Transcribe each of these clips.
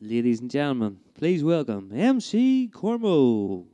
Ladies and gentlemen, please welcome MC Cormo.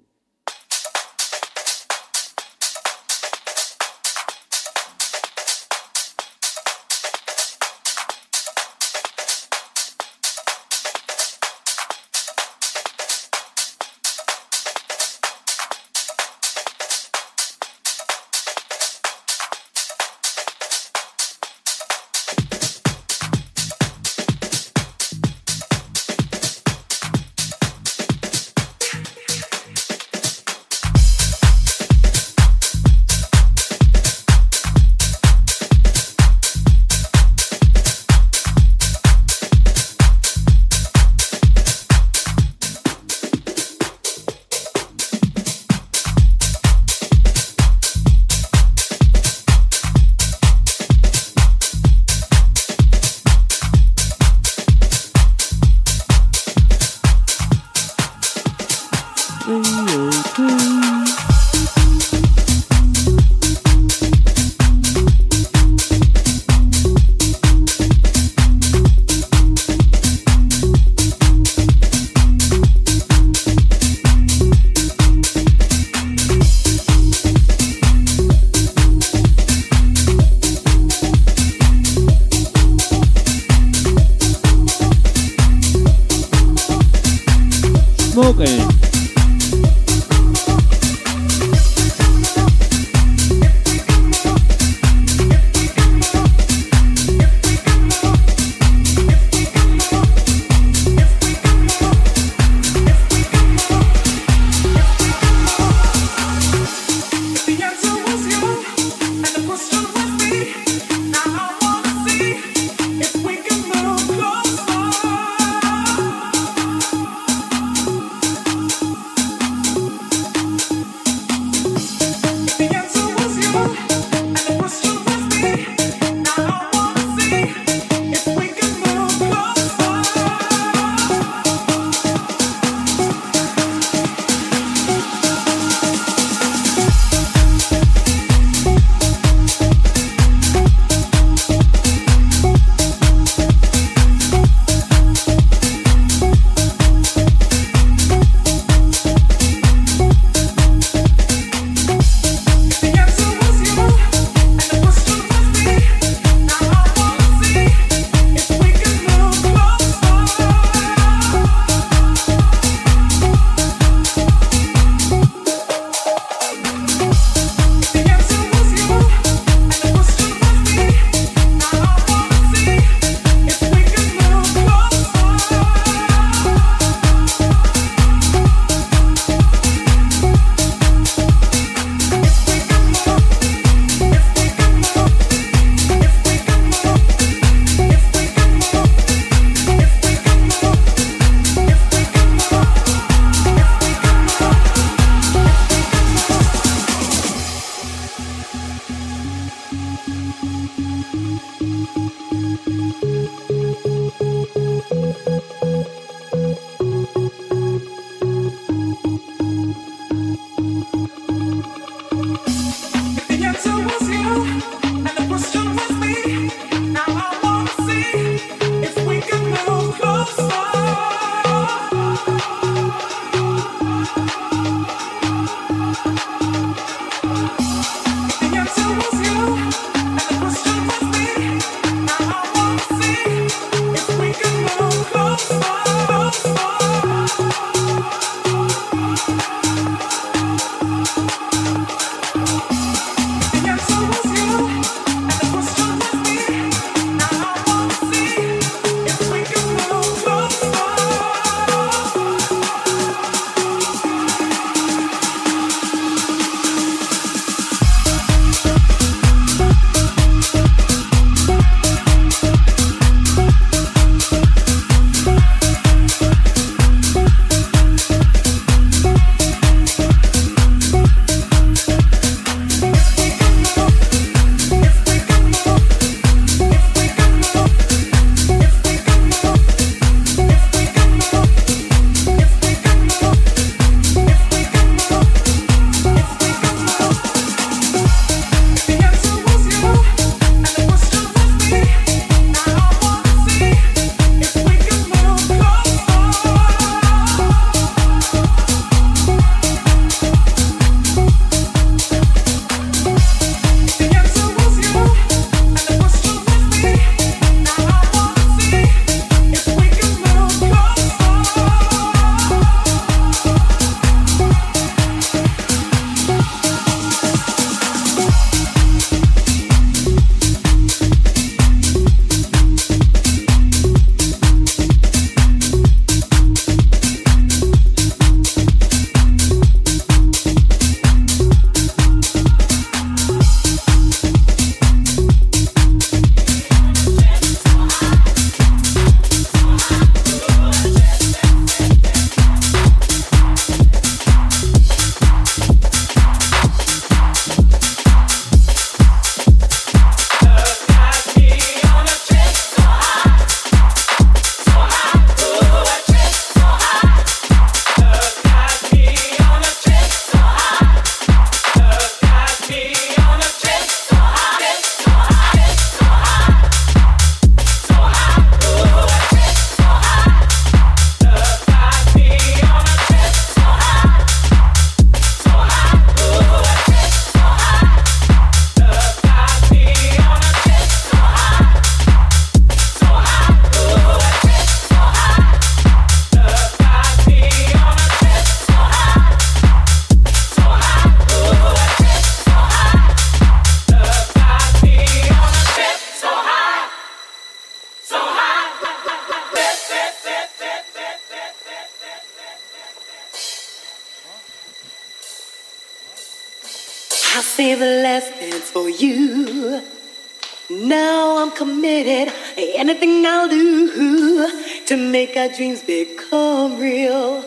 dreams become real.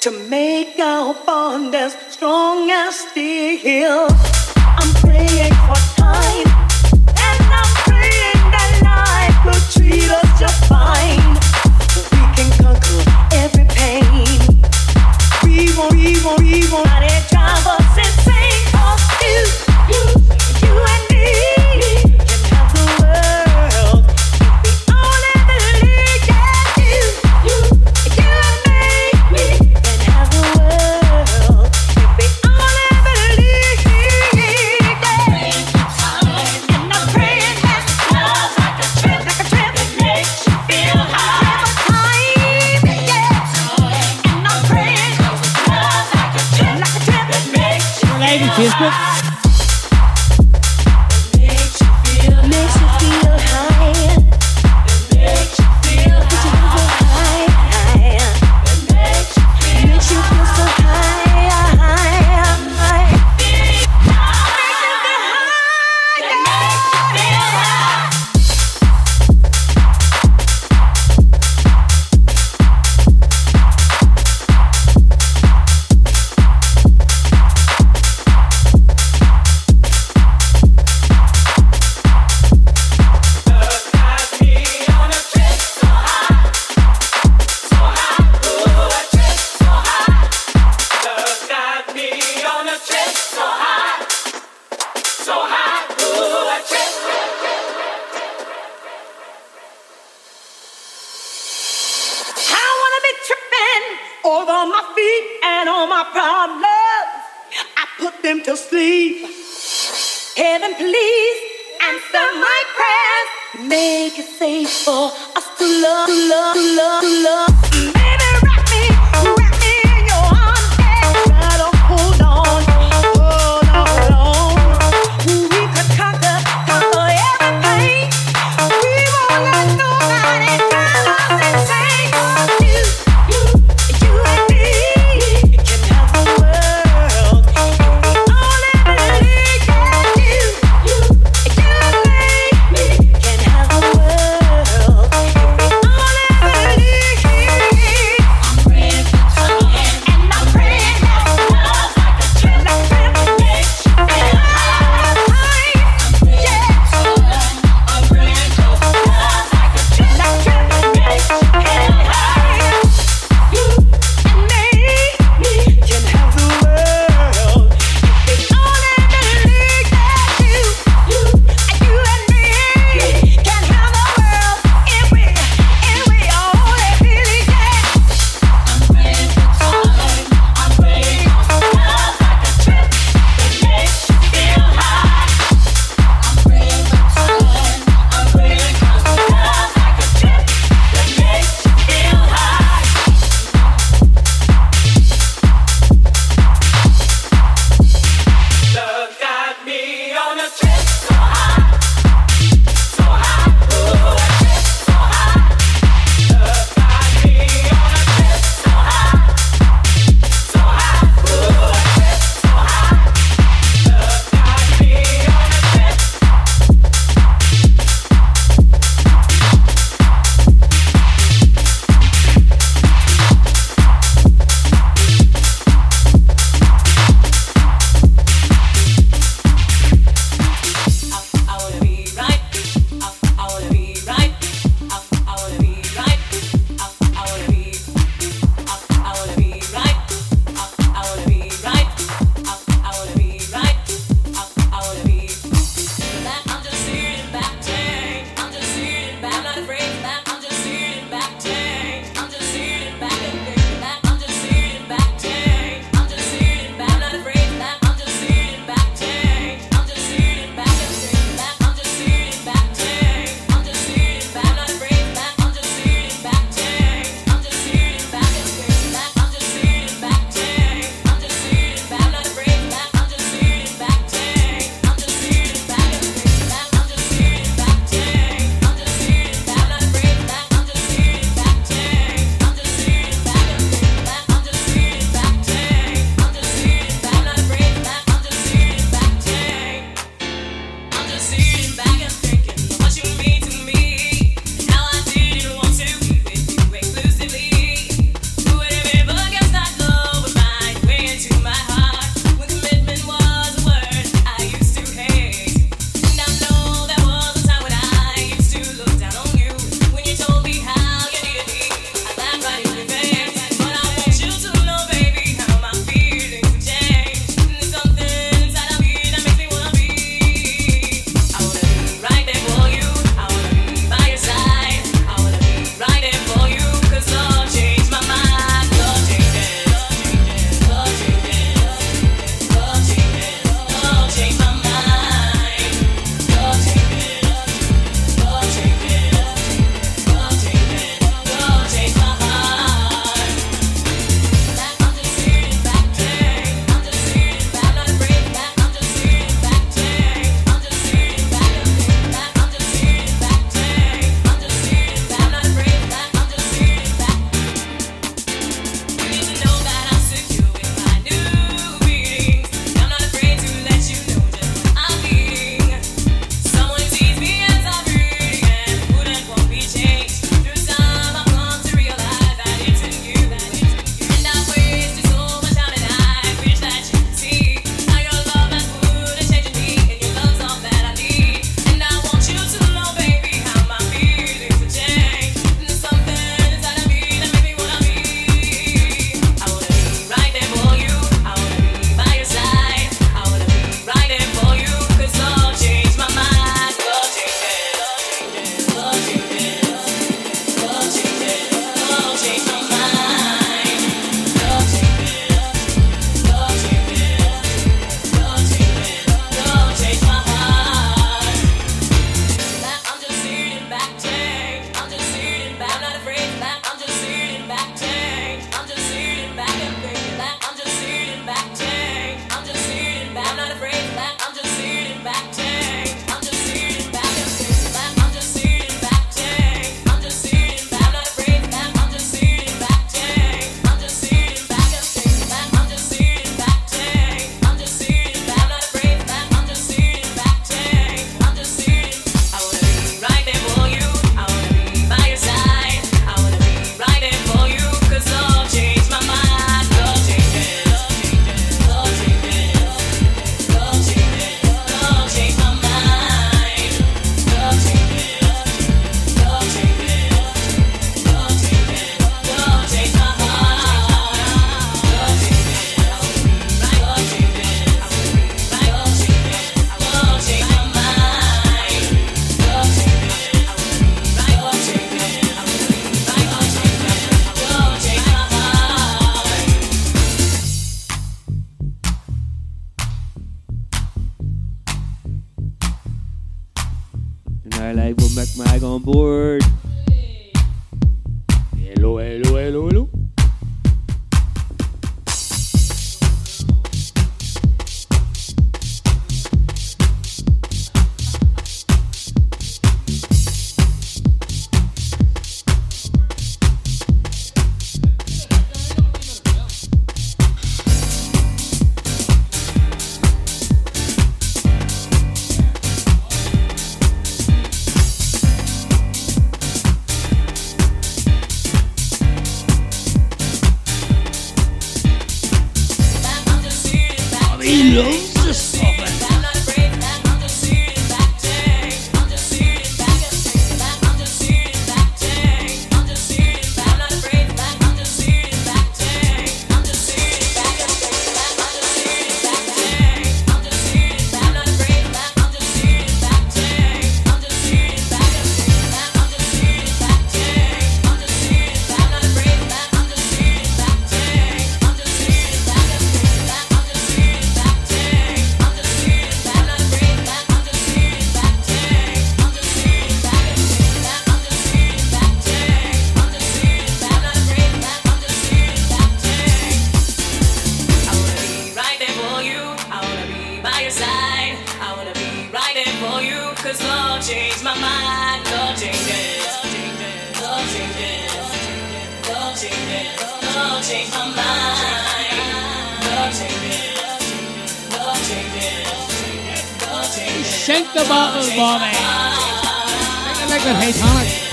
To make our bond as strong as steel. Shake the bottle for me. Make it like hey.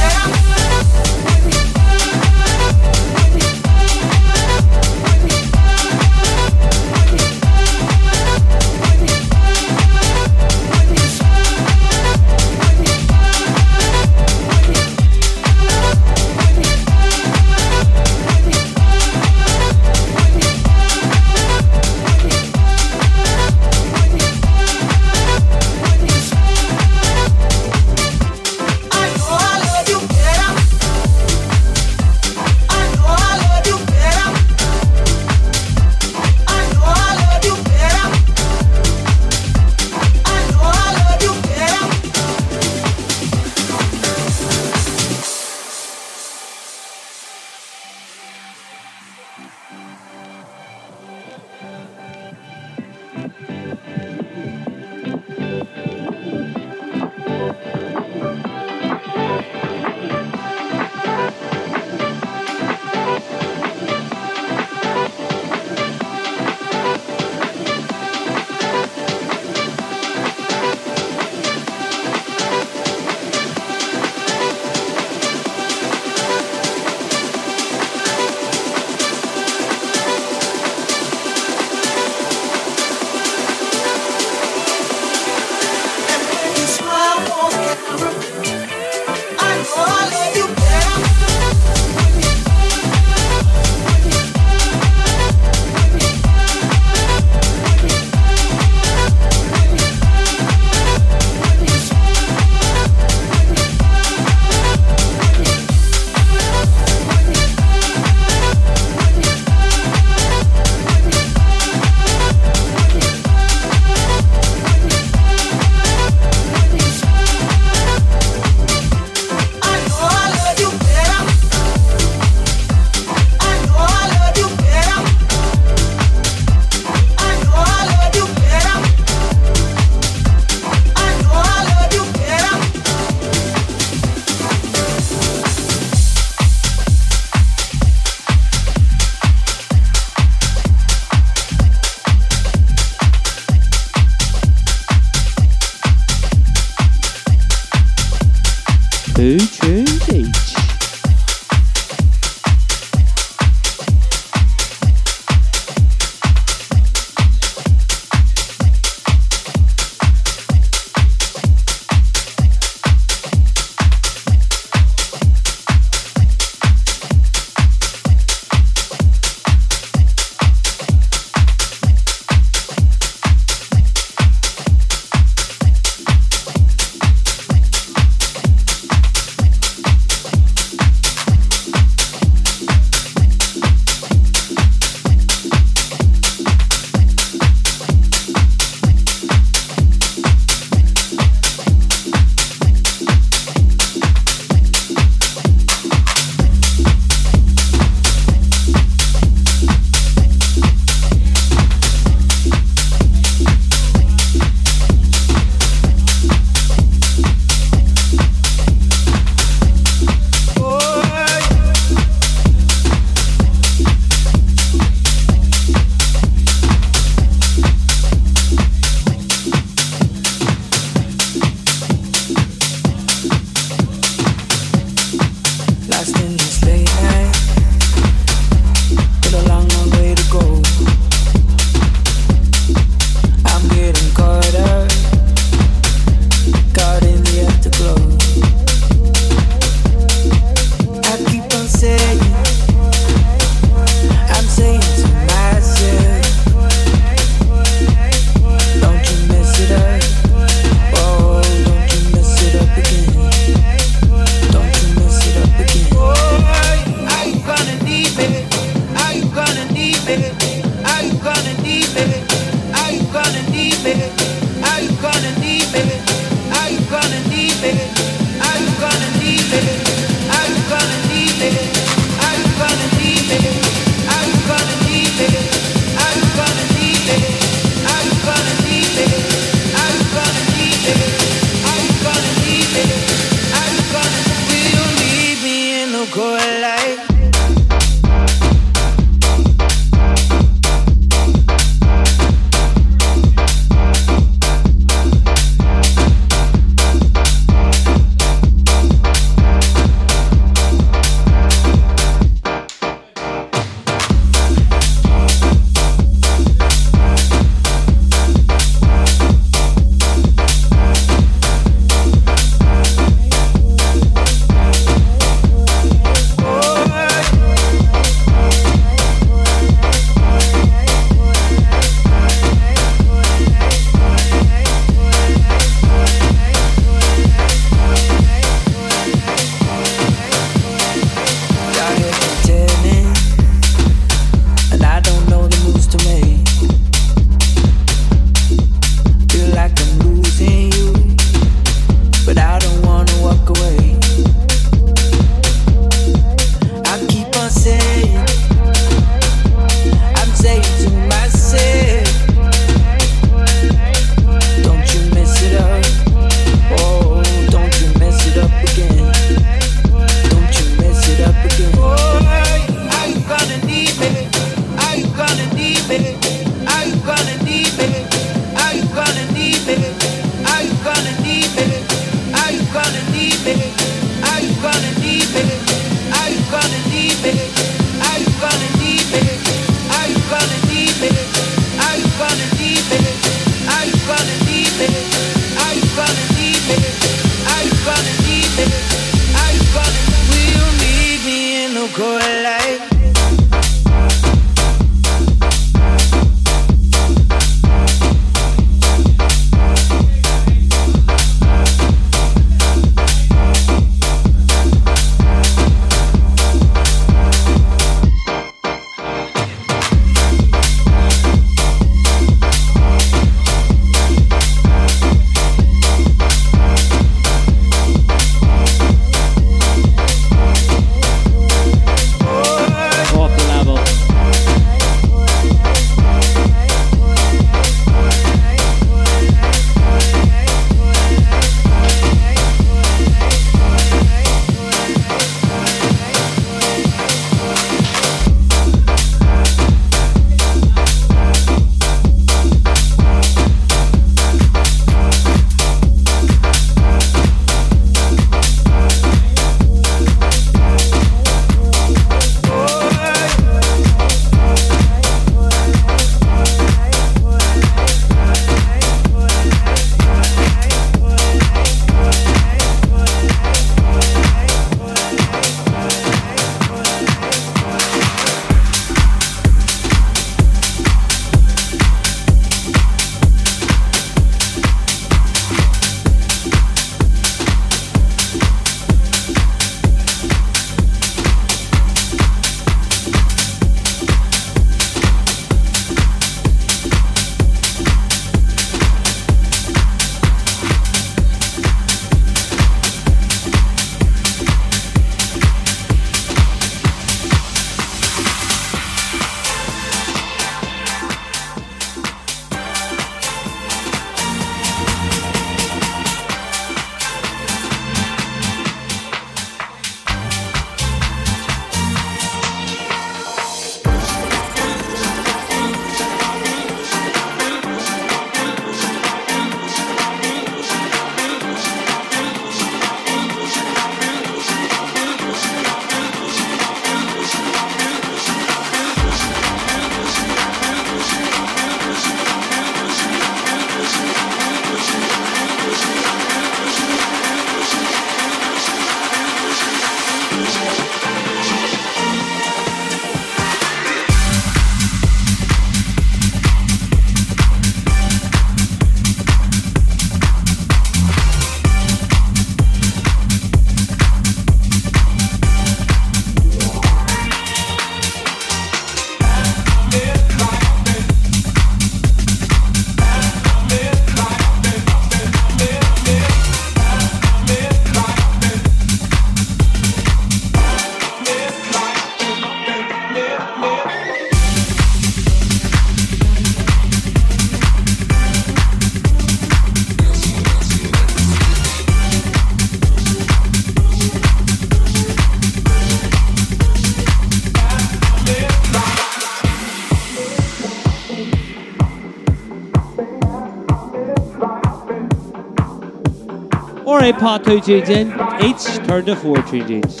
Two tunes in. Each turn to four tune tunes.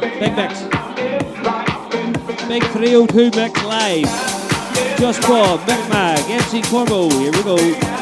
Big mix. Big 302 mix live. Just Bob, Mick Mag, MC Cormo. Here we go.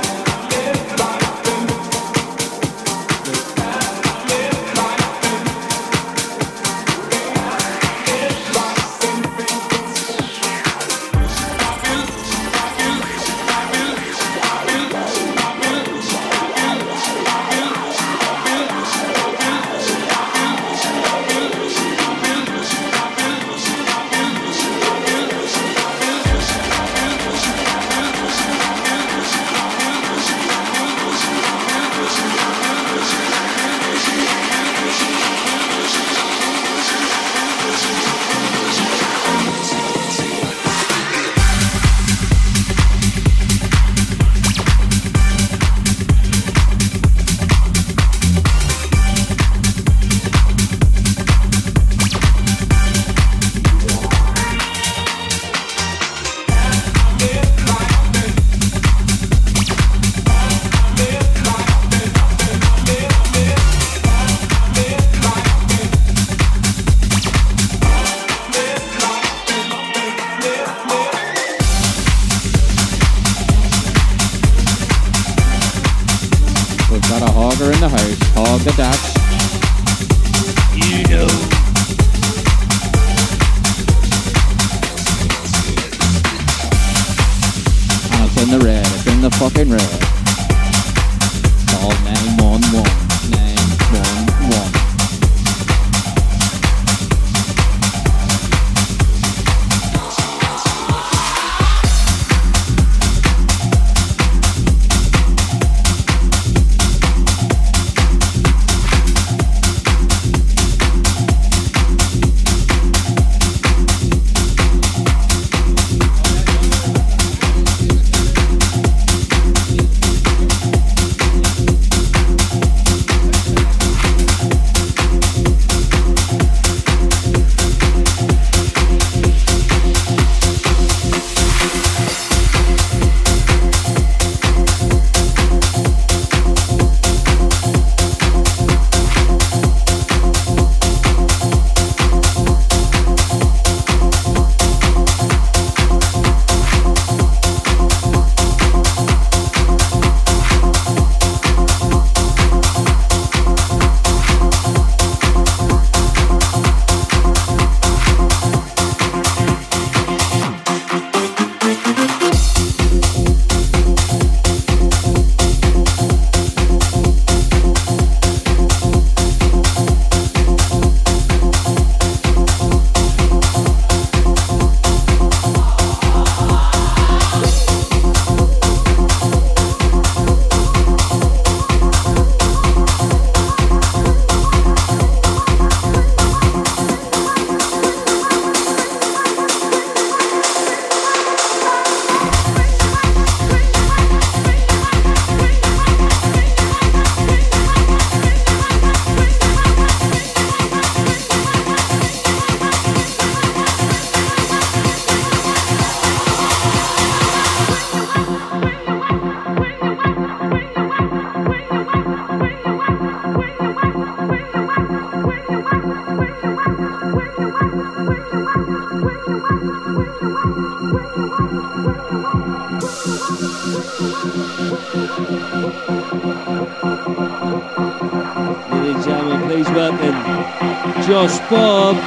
Just Bob. Give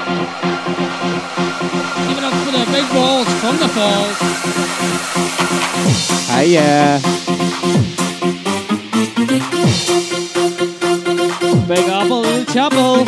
it up for the big balls from the falls. Hiya. Big Apple, Little Chapel.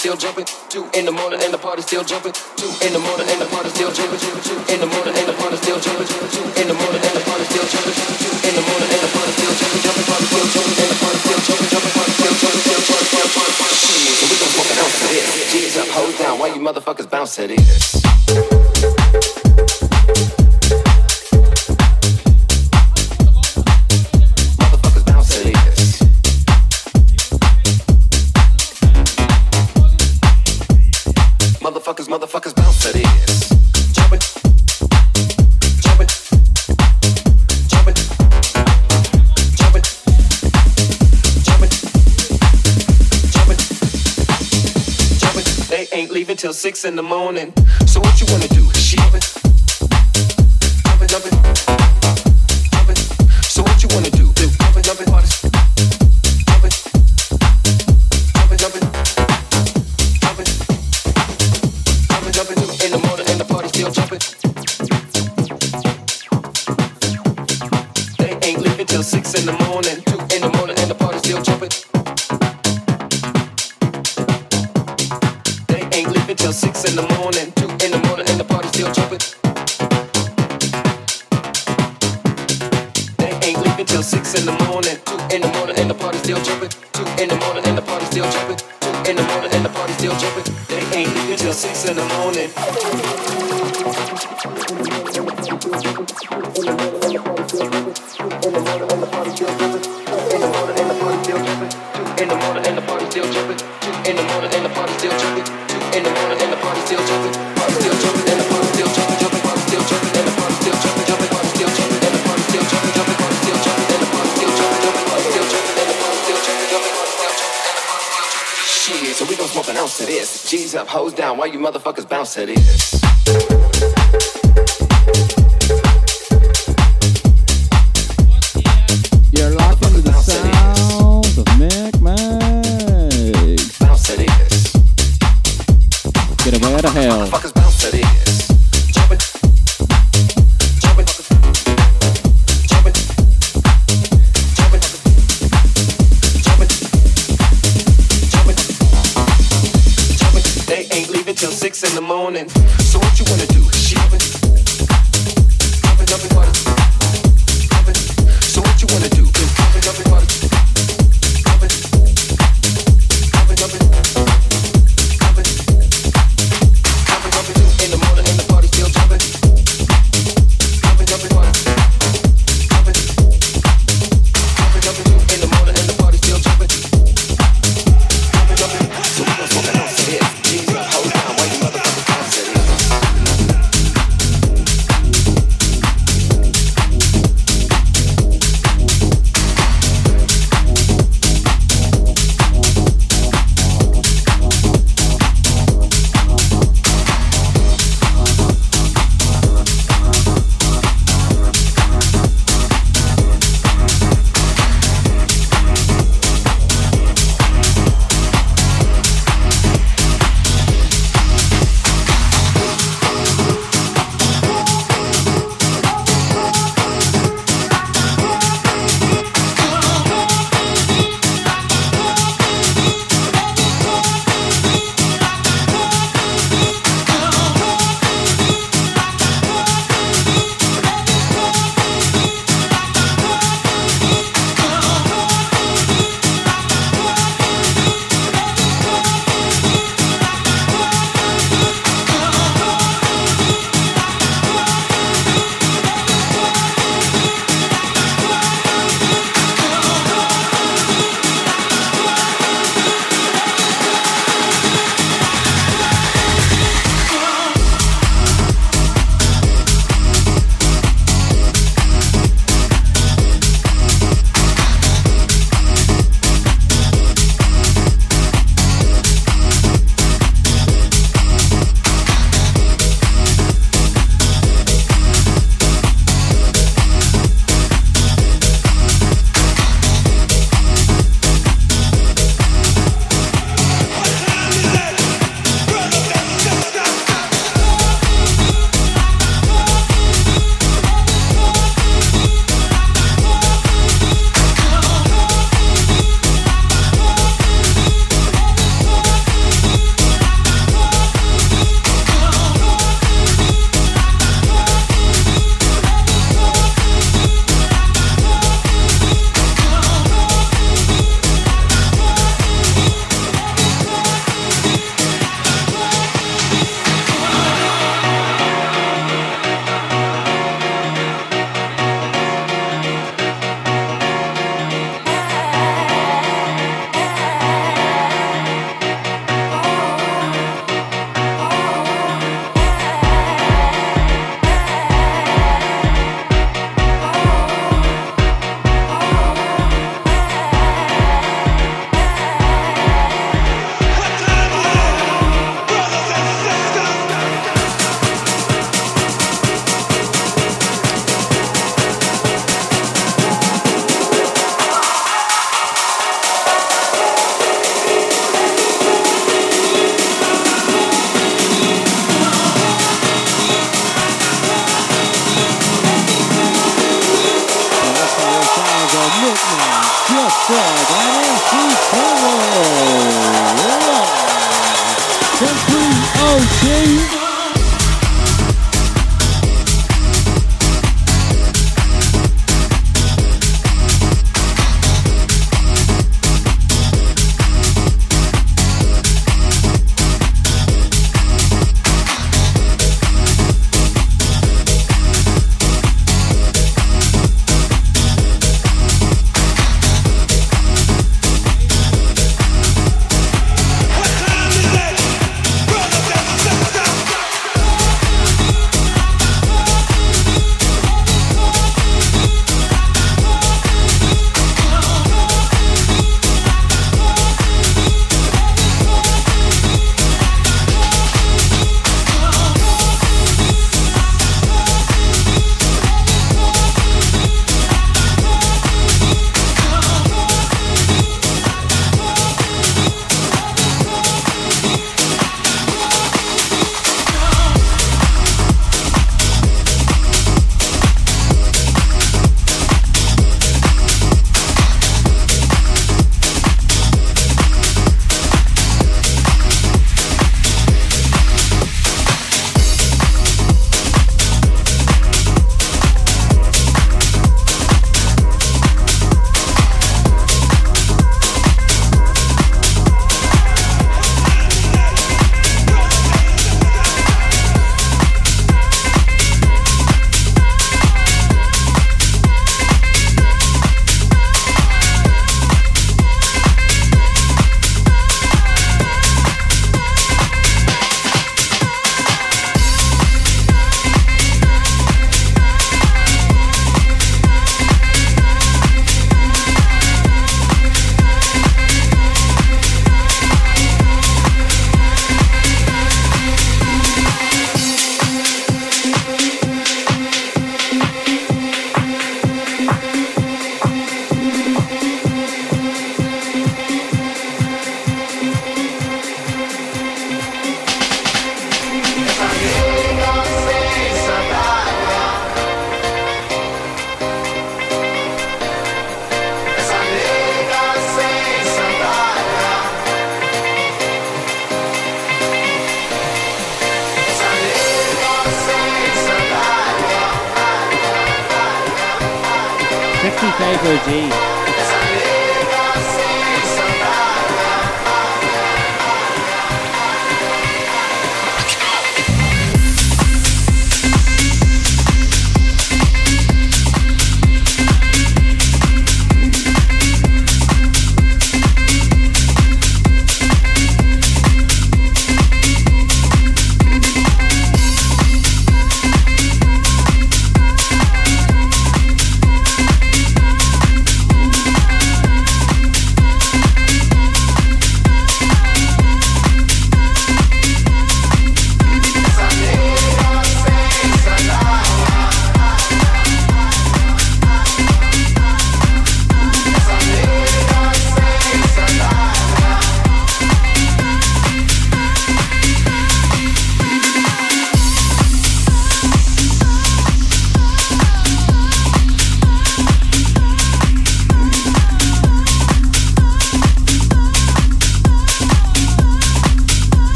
still jumping. Two in the morning and the party still jumping. Two in the morning and the party still jumping. Two in the morning and the party still jumping. Two in the morning and the party still jumping. Two in the morning and the party still jumping. Jumping party still jumping and the party still jumping. Jumping party still jumping. Still jumping. jumping, jumping. Still jumping. We gon' smoke an ounce of this. G's up, hold down. Why you motherfuckers bounce at it? six in the morning. So what you wanna do? She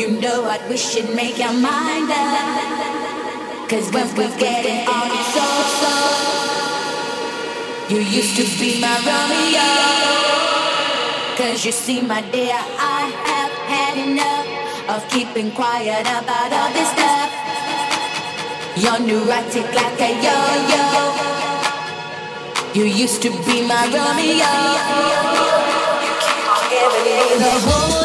You know what we should make your mind up. Cause when we get it on, it's so so. You used to be my Romeo. Cause you see, my dear, I have had enough of keeping quiet about all this stuff. You're neurotic like a yo yo. You used to be my Romeo. Giving me the hold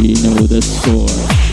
We know the score.